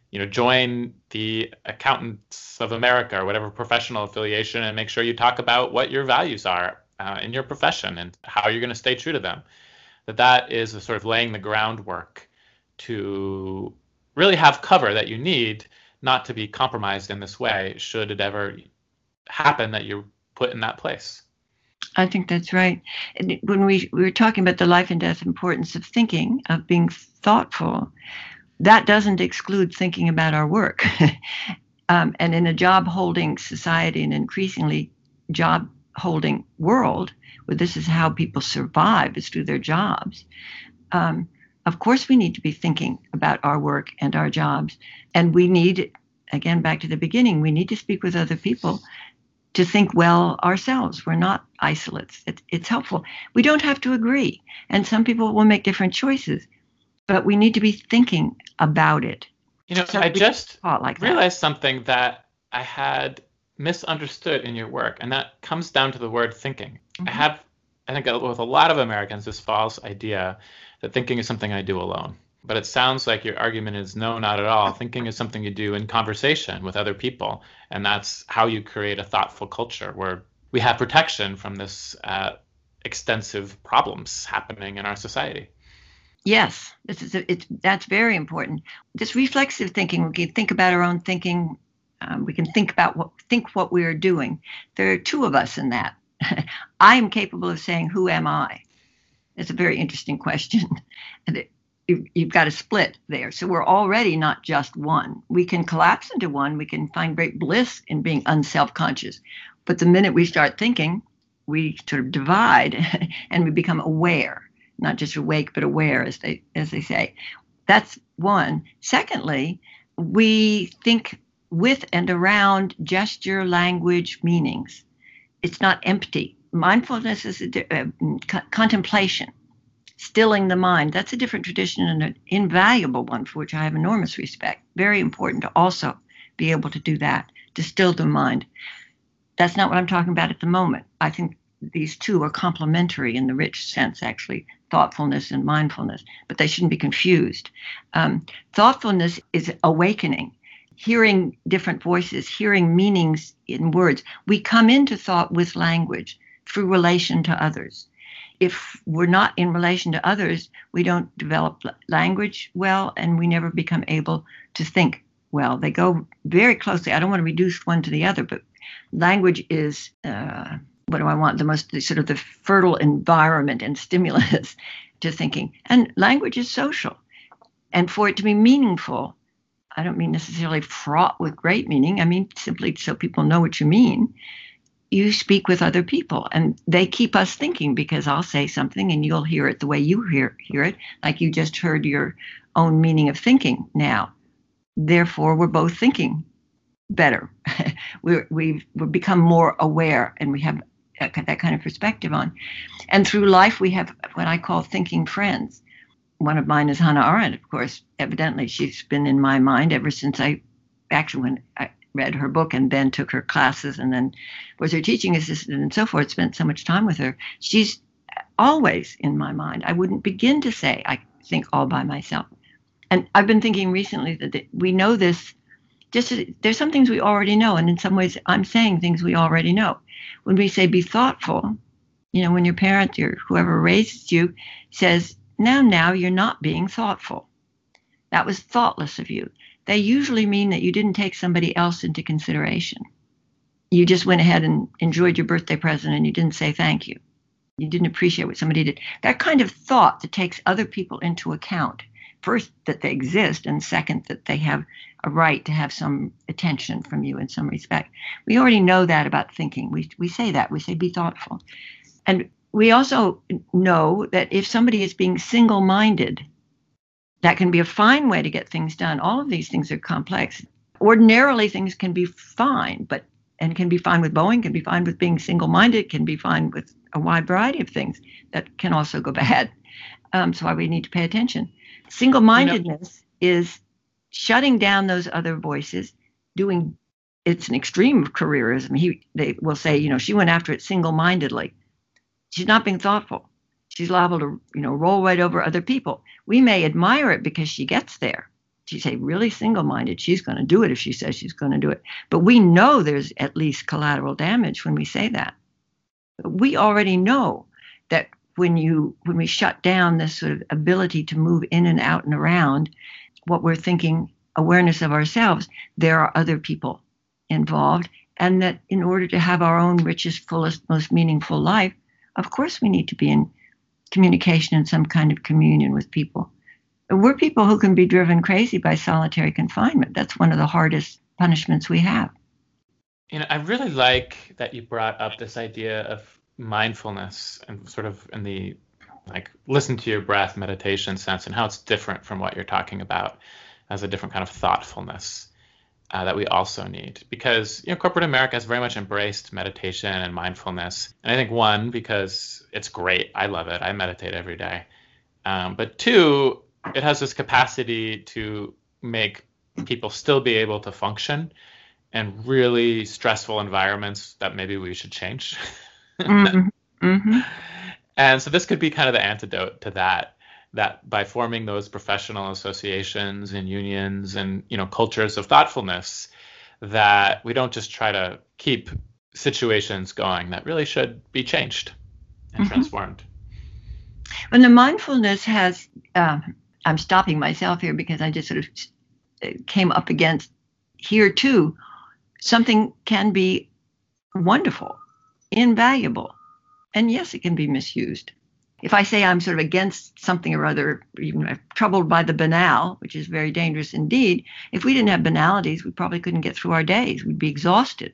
you know, join the Accountants of America or whatever professional affiliation, and make sure you talk about what your values are uh, in your profession and how you're going to stay true to them. That that is a sort of laying the groundwork to really have cover that you need not to be compromised in this way should it ever happen that you're put in that place. I think that's right. And when we, we were talking about the life and death importance of thinking, of being thoughtful, that doesn't exclude thinking about our work. um, and in a job holding society and increasingly job holding world, where this is how people survive, is through their jobs. Um, of course, we need to be thinking about our work and our jobs. And we need, again, back to the beginning, we need to speak with other people to think well ourselves. We're not isolates. It's, it's helpful. We don't have to agree. And some people will make different choices, but we need to be thinking about it. You know, so I just like realized that. something that I had misunderstood in your work, and that comes down to the word thinking. Mm-hmm. I have, I think, with a lot of Americans, this false idea that thinking is something I do alone. But it sounds like your argument is no, not at all. Thinking is something you do in conversation with other people. And that's how you create a thoughtful culture where we have protection from this uh, extensive problems happening in our society. Yes, this is a, it's that's very important. This reflexive thinking, we can think about our own thinking. Um, we can think about what think what we are doing. There are two of us in that. I am capable of saying, "Who am I?" It's a very interesting question. you've got a split there. So we're already not just one. We can collapse into one. We can find great bliss in being unself conscious. But the minute we start thinking, we sort of divide and we become aware, not just awake, but aware, as they as they say. That's one. Secondly, we think with and around gesture, language, meanings. It's not empty. Mindfulness is a, uh, contemplation stilling the mind. That's a different tradition and an invaluable one for which I have enormous respect. Very important to also be able to do that, to still the mind. That's not what I'm talking about at the moment. I think these two are complementary in the rich sense, actually, thoughtfulness and mindfulness, but they shouldn't be confused. Um, thoughtfulness is awakening, hearing different voices, hearing meanings in words. We come into thought with language through relation to others if we're not in relation to others, we don't develop language well and we never become able to think well. They go very closely. I don't want to reduce one to the other, but language is uh, what do I want? The most the, sort of the fertile environment and stimulus to thinking. And language is social. And for it to be meaningful, I don't mean necessarily fraught with great meaning. I mean simply so people know what you mean. You speak with other people and they keep us thinking because I'll say something and you'll hear it the way you hear hear it like you just heard your own meaning of thinking now. Therefore we're both thinking better. We're, we've we've become more aware and we have uh, that kind of perspective on. And through life we have what I call thinking friends one of mine is Hannah Arendt of course evidently she's been in my mind ever since I actually when I, read her book and then took her classes and then was her teaching assistant and so forth, spent so much time with her. She's always in my mind. I wouldn't begin to say I think all by myself. And I've been thinking recently that we know this. Just there's some things we already know, and in some ways, I'm saying things we already know. When we say be thoughtful, you know, when your parent or whoever raises you says, "Now, now, you're not being thoughtful," that was thoughtless of you they usually mean that you didn't take somebody else into consideration. You just went ahead and enjoyed your birthday present and you didn't say thank you. You didn't appreciate what somebody did. That kind of thought that takes other people into account first, that they exist, and second, that they have a right to have some attention from you in some respect. We already know that about thinking. We, we say that. We say be thoughtful. And we also know that if somebody is being single minded, that can be a fine way to get things done. All of these things are complex. Ordinarily, things can be fine, but and can be fine with Boeing, can be fine with being single minded, can be fine with a wide variety of things that can also go bad. Um, so why we need to pay attention. Single mindedness you know, is shutting down those other voices, doing it's an extreme of careerism. He they will say, you know, she went after it single mindedly. She's not being thoughtful. She's liable to, you know, roll right over other people. We may admire it because she gets there. She's a really single minded. She's going to do it if she says she's going to do it. But we know there's at least collateral damage when we say that. We already know that when you when we shut down this sort of ability to move in and out and around what we're thinking awareness of ourselves there are other people involved and that in order to have our own richest fullest most meaningful life of course we need to be in communication and some kind of communion with people we're people who can be driven crazy by solitary confinement. That's one of the hardest punishments we have. You know, I really like that you brought up this idea of mindfulness and sort of in the like listen to your breath meditation sense and how it's different from what you're talking about as a different kind of thoughtfulness uh, that we also need because you know corporate America has very much embraced meditation and mindfulness and I think one because it's great I love it I meditate every day um, but two it has this capacity to make people still be able to function in really stressful environments that maybe we should change. mm-hmm. Mm-hmm. And so this could be kind of the antidote to that that by forming those professional associations and unions and you know cultures of thoughtfulness that we don't just try to keep situations going that really should be changed and mm-hmm. transformed. when the mindfulness has um, I'm stopping myself here because I just sort of uh, came up against here too. Something can be wonderful, invaluable, and yes, it can be misused. If I say I'm sort of against something or other, even troubled by the banal, which is very dangerous indeed, if we didn't have banalities, we probably couldn't get through our days. We'd be exhausted.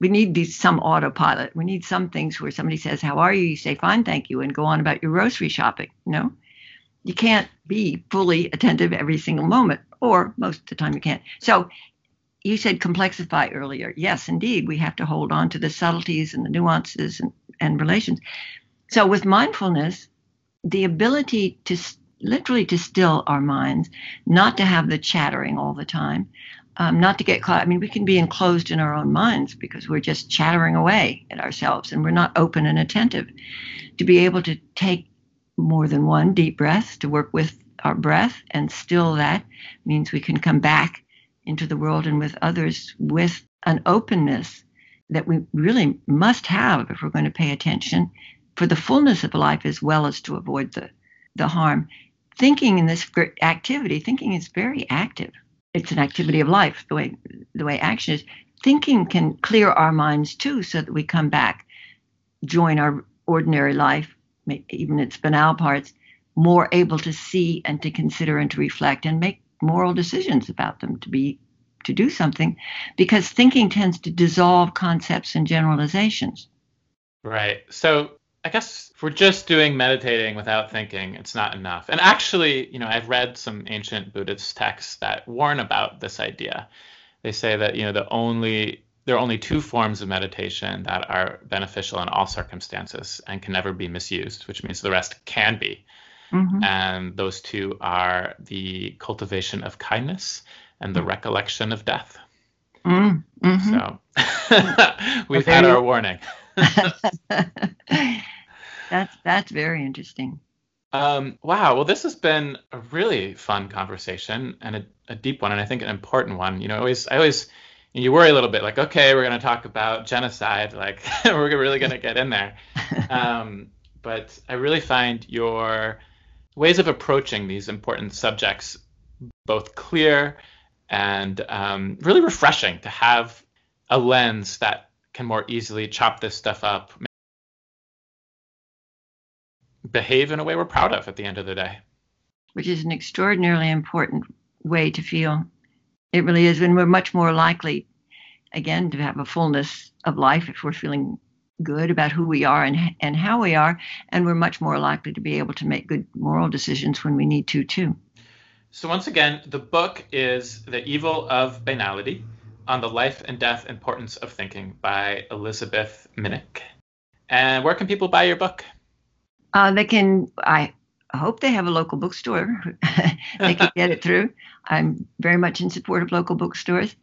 We need these some autopilot. We need some things where somebody says, "How are you?" You say, "Fine, thank you," and go on about your grocery shopping. You know, you can't be fully attentive every single moment, or most of the time you can't. So you said complexify earlier. Yes, indeed, we have to hold on to the subtleties and the nuances and, and relations. So with mindfulness, the ability to literally to still our minds, not to have the chattering all the time, um, not to get caught. I mean, we can be enclosed in our own minds because we're just chattering away at ourselves and we're not open and attentive. To be able to take more than one deep breath to work with our breath and still that means we can come back into the world and with others with an openness that we really must have if we're going to pay attention for the fullness of life as well as to avoid the, the harm. Thinking in this activity, thinking is very active. It's an activity of life, the way the way action is. Thinking can clear our minds too, so that we come back, join our ordinary life even its banal parts, more able to see and to consider and to reflect and make moral decisions about them to be to do something because thinking tends to dissolve concepts and generalizations right so i guess if we're just doing meditating without thinking it's not enough and actually you know i've read some ancient buddhist texts that warn about this idea they say that you know the only there are only two forms of meditation that are beneficial in all circumstances and can never be misused, which means the rest can be. Mm-hmm. And those two are the cultivation of kindness and the recollection of death. Mm-hmm. So we've very, had our warning. that's that's very interesting. Um, wow. Well, this has been a really fun conversation and a, a deep one, and I think an important one. You know, always I always you worry a little bit like okay we're going to talk about genocide like we're really going to get in there um, but i really find your ways of approaching these important subjects both clear and um, really refreshing to have a lens that can more easily chop this stuff up behave in a way we're proud of at the end of the day. Which is an extraordinarily important way to feel. It really is, and we're much more likely, again, to have a fullness of life if we're feeling good about who we are and and how we are, and we're much more likely to be able to make good moral decisions when we need to too. So once again, the book is The Evil of Banality: on the life and death importance of thinking by Elizabeth Minnich. And where can people buy your book? Uh, they can, I hope they have a local bookstore they can get it through. I'm very much in support of local bookstores.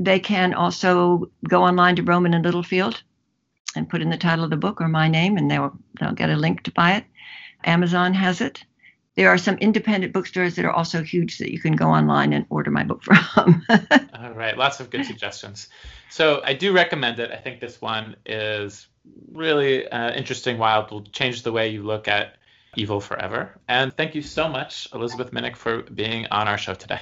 They can also go online to Rowman and Littlefield and put in the title of the book or my name, and they'll they'll get a link to buy it. Amazon has it. There are some independent bookstores that are also huge that you can go online and order my book from. All right, lots of good suggestions. So I do recommend it. I think this one is really uh, interesting, wild, will change the way you look at evil forever. And thank you so much, Elizabeth Minnich, for being on our show today.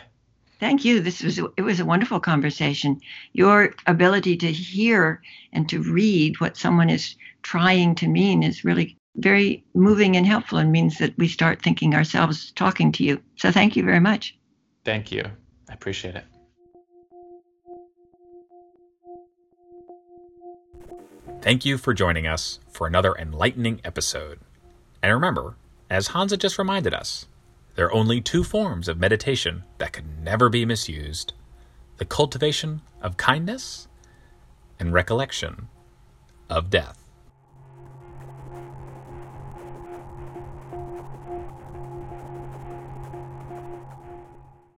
Thank you. This was it was a wonderful conversation. Your ability to hear and to read what someone is trying to mean is really very moving and helpful and means that we start thinking ourselves talking to you. So thank you very much. Thank you. I appreciate it. Thank you for joining us for another enlightening episode. And remember, as Hansa just reminded us, there are only two forms of meditation that could never be misused the cultivation of kindness and recollection of death.